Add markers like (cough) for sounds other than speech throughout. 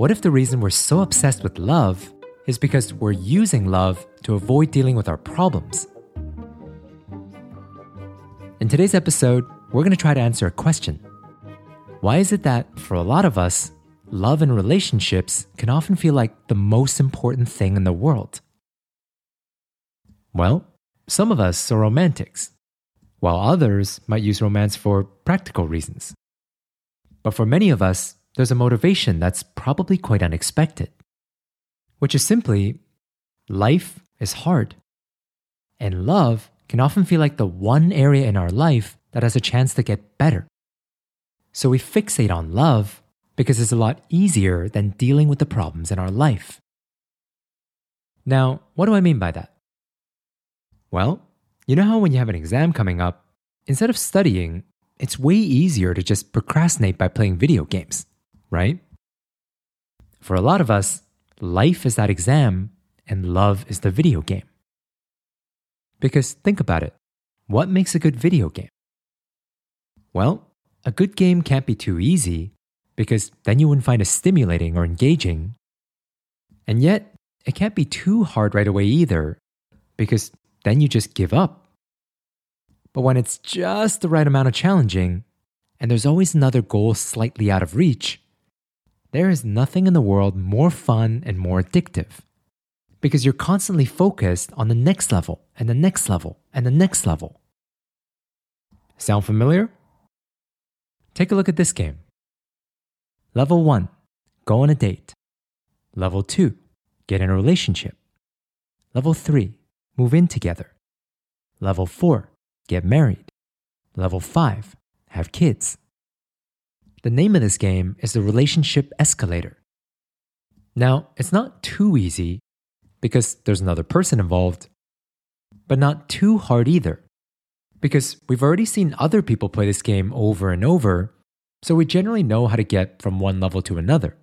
what if the reason we're so obsessed with love is because we're using love to avoid dealing with our problems? In today's episode, we're going to try to answer a question Why is it that, for a lot of us, love and relationships can often feel like the most important thing in the world? Well, some of us are romantics, while others might use romance for practical reasons. But for many of us, there's a motivation that's probably quite unexpected, which is simply life is hard. And love can often feel like the one area in our life that has a chance to get better. So we fixate on love because it's a lot easier than dealing with the problems in our life. Now, what do I mean by that? Well, you know how when you have an exam coming up, instead of studying, it's way easier to just procrastinate by playing video games, right? For a lot of us, life is that exam and love is the video game. Because think about it what makes a good video game? Well, a good game can't be too easy because then you wouldn't find it stimulating or engaging. And yet, it can't be too hard right away either because then you just give up. But when it's just the right amount of challenging, and there's always another goal slightly out of reach, there is nothing in the world more fun and more addictive. Because you're constantly focused on the next level and the next level and the next level. Sound familiar? Take a look at this game. Level 1 Go on a date. Level 2 Get in a relationship. Level 3 Move in together. Level 4 Get married. Level 5 Have kids. The name of this game is the Relationship Escalator. Now, it's not too easy because there's another person involved, but not too hard either because we've already seen other people play this game over and over, so we generally know how to get from one level to another.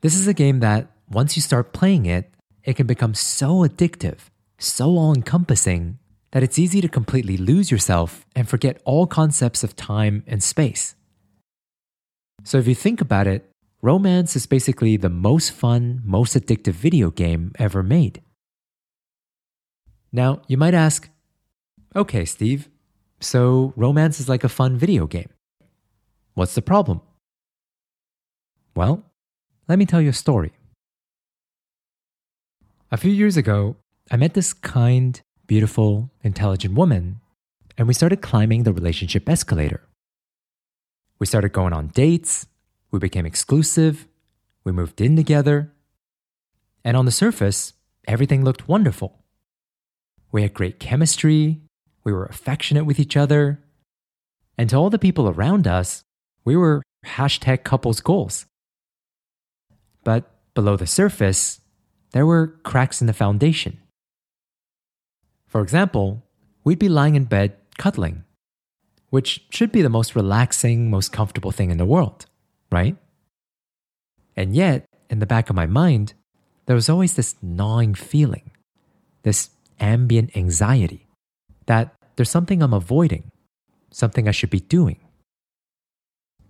This is a game that, once you start playing it, it can become so addictive, so all encompassing, that it's easy to completely lose yourself and forget all concepts of time and space. So, if you think about it, romance is basically the most fun, most addictive video game ever made. Now, you might ask, Okay, Steve. So romance is like a fun video game. What's the problem? Well, let me tell you a story. A few years ago, I met this kind, beautiful, intelligent woman, and we started climbing the relationship escalator. We started going on dates, we became exclusive, we moved in together, and on the surface, everything looked wonderful. We had great chemistry, we were affectionate with each other. And to all the people around us, we were hashtag couples goals. But below the surface, there were cracks in the foundation. For example, we'd be lying in bed cuddling, which should be the most relaxing, most comfortable thing in the world, right? And yet, in the back of my mind, there was always this gnawing feeling, this ambient anxiety that there's something I'm avoiding, something I should be doing.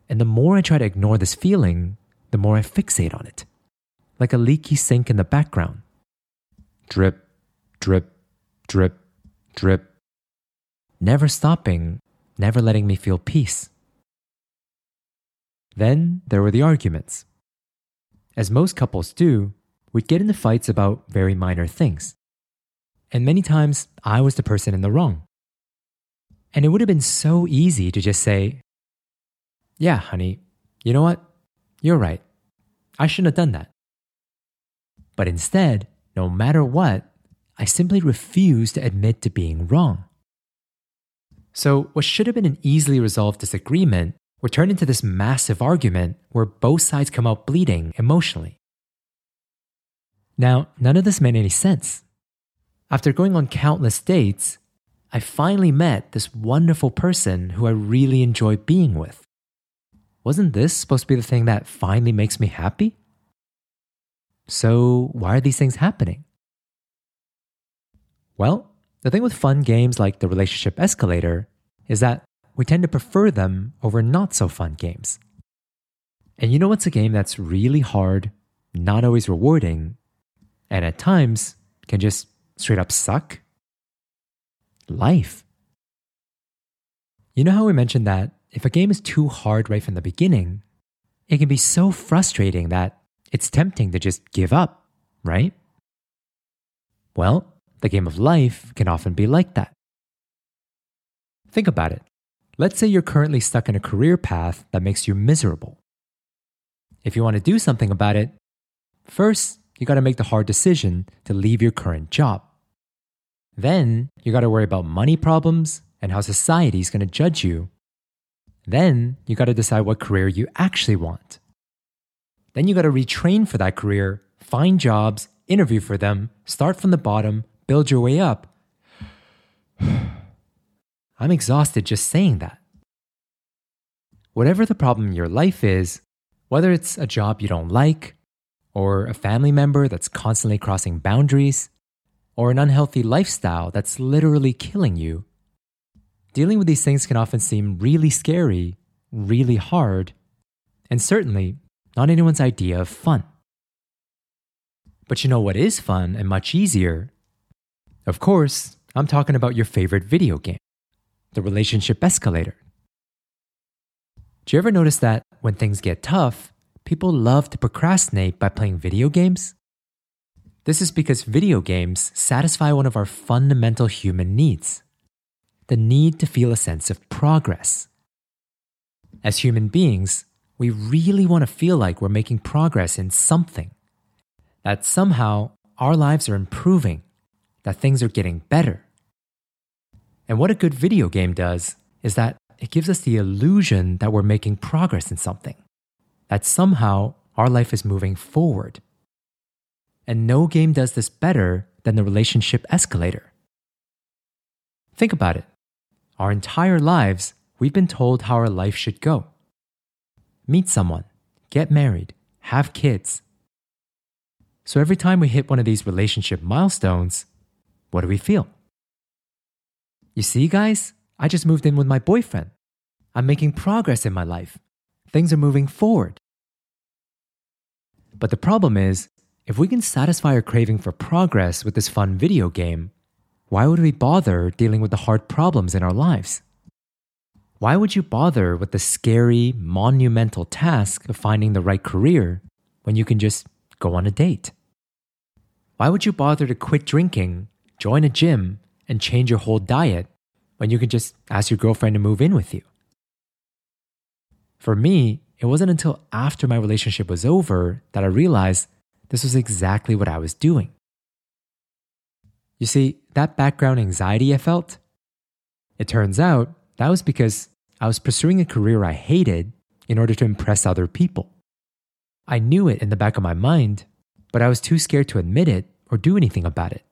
And the more I try to ignore this feeling, the more I fixate on it, like a leaky sink in the background. Drip, drip, drip, drip. Never stopping, never letting me feel peace. Then there were the arguments. As most couples do, we'd get into fights about very minor things. And many times, I was the person in the wrong. And it would have been so easy to just say, Yeah, honey, you know what? You're right. I shouldn't have done that. But instead, no matter what, I simply refused to admit to being wrong. So, what should have been an easily resolved disagreement would turn into this massive argument where both sides come out bleeding emotionally. Now, none of this made any sense after going on countless dates, I finally met this wonderful person who I really enjoy being with. Wasn't this supposed to be the thing that finally makes me happy? So, why are these things happening? Well, the thing with fun games like the Relationship Escalator is that we tend to prefer them over not so fun games. And you know what's a game that's really hard, not always rewarding, and at times can just straight up suck? Life. You know how we mentioned that if a game is too hard right from the beginning, it can be so frustrating that it's tempting to just give up, right? Well, the game of life can often be like that. Think about it. Let's say you're currently stuck in a career path that makes you miserable. If you want to do something about it, first, you got to make the hard decision to leave your current job. Then, you got to worry about money problems and how society is going to judge you. Then, you got to decide what career you actually want. Then, you got to retrain for that career, find jobs, interview for them, start from the bottom, build your way up. (sighs) I'm exhausted just saying that. Whatever the problem in your life is, whether it's a job you don't like, or a family member that's constantly crossing boundaries, or an unhealthy lifestyle that's literally killing you, dealing with these things can often seem really scary, really hard, and certainly not anyone's idea of fun. But you know what is fun and much easier? Of course, I'm talking about your favorite video game the relationship escalator. Do you ever notice that when things get tough, people love to procrastinate by playing video games? This is because video games satisfy one of our fundamental human needs the need to feel a sense of progress. As human beings, we really want to feel like we're making progress in something, that somehow our lives are improving, that things are getting better. And what a good video game does is that it gives us the illusion that we're making progress in something, that somehow our life is moving forward. And no game does this better than the relationship escalator. Think about it. Our entire lives, we've been told how our life should go meet someone, get married, have kids. So every time we hit one of these relationship milestones, what do we feel? You see, guys, I just moved in with my boyfriend. I'm making progress in my life. Things are moving forward. But the problem is, if we can satisfy our craving for progress with this fun video game, why would we bother dealing with the hard problems in our lives? Why would you bother with the scary, monumental task of finding the right career when you can just go on a date? Why would you bother to quit drinking, join a gym, and change your whole diet when you could just ask your girlfriend to move in with you. For me, it wasn't until after my relationship was over that I realized this was exactly what I was doing. You see, that background anxiety I felt, it turns out that was because I was pursuing a career I hated in order to impress other people. I knew it in the back of my mind, but I was too scared to admit it or do anything about it.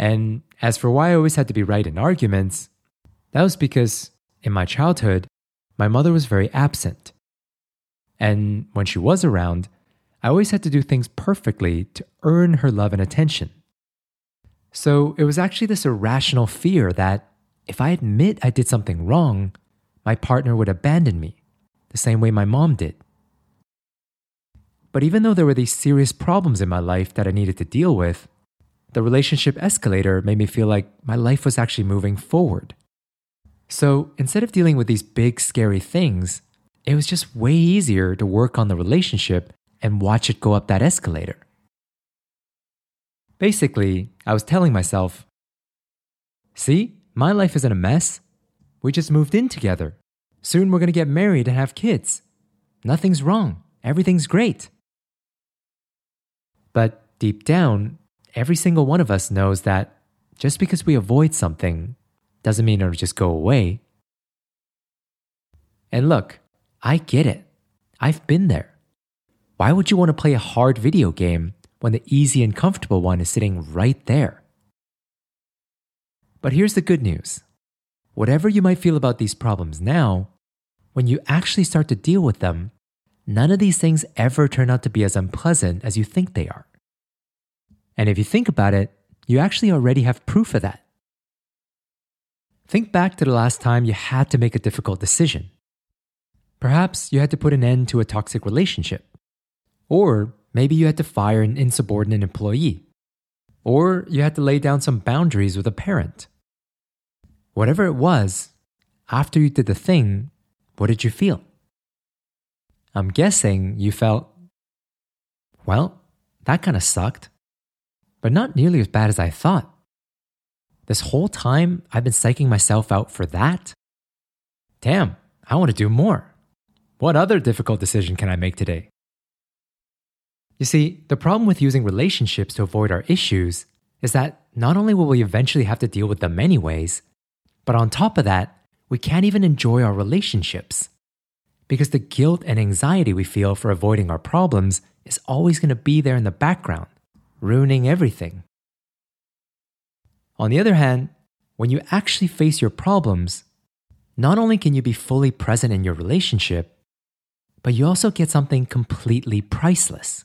And as for why I always had to be right in arguments, that was because in my childhood, my mother was very absent. And when she was around, I always had to do things perfectly to earn her love and attention. So it was actually this irrational fear that if I admit I did something wrong, my partner would abandon me, the same way my mom did. But even though there were these serious problems in my life that I needed to deal with, the relationship escalator made me feel like my life was actually moving forward. So instead of dealing with these big, scary things, it was just way easier to work on the relationship and watch it go up that escalator. Basically, I was telling myself, see, my life isn't a mess. We just moved in together. Soon we're going to get married and have kids. Nothing's wrong. Everything's great. But deep down, every single one of us knows that just because we avoid something doesn't mean it'll just go away. And look, I get it. I've been there. Why would you want to play a hard video game when the easy and comfortable one is sitting right there? But here's the good news whatever you might feel about these problems now, when you actually start to deal with them, none of these things ever turn out to be as unpleasant as you think they are. And if you think about it, you actually already have proof of that. Think back to the last time you had to make a difficult decision. Perhaps you had to put an end to a toxic relationship. Or maybe you had to fire an insubordinate employee. Or you had to lay down some boundaries with a parent. Whatever it was, after you did the thing, what did you feel? I'm guessing you felt, well, that kind of sucked, but not nearly as bad as I thought. This whole time I've been psyching myself out for that? Damn, I want to do more. What other difficult decision can I make today? You see, the problem with using relationships to avoid our issues is that not only will we eventually have to deal with them anyways, but on top of that, we can't even enjoy our relationships. Because the guilt and anxiety we feel for avoiding our problems is always going to be there in the background, ruining everything. On the other hand, when you actually face your problems, not only can you be fully present in your relationship, but you also get something completely priceless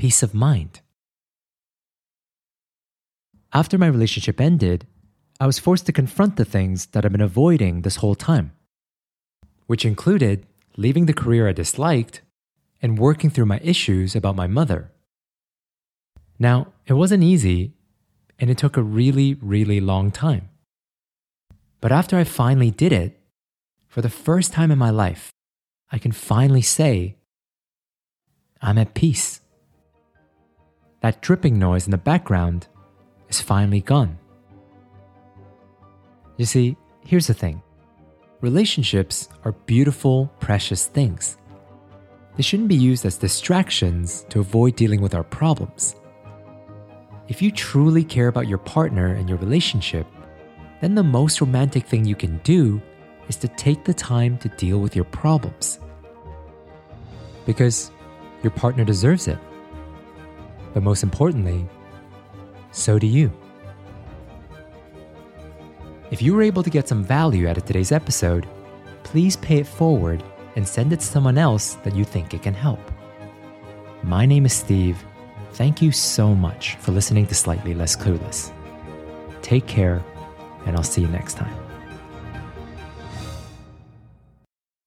peace of mind. After my relationship ended, I was forced to confront the things that I've been avoiding this whole time, which included leaving the career I disliked and working through my issues about my mother. Now, it wasn't easy, and it took a really, really long time. But after I finally did it, for the first time in my life, I can finally say, I'm at peace. That dripping noise in the background is finally gone. You see, here's the thing relationships are beautiful, precious things. They shouldn't be used as distractions to avoid dealing with our problems. If you truly care about your partner and your relationship, then the most romantic thing you can do is to take the time to deal with your problems. Because your partner deserves it. But most importantly, so do you. If you were able to get some value out of today's episode, please pay it forward and send it to someone else that you think it can help. My name is Steve. Thank you so much for listening to Slightly Less Clueless. Take care, and I'll see you next time.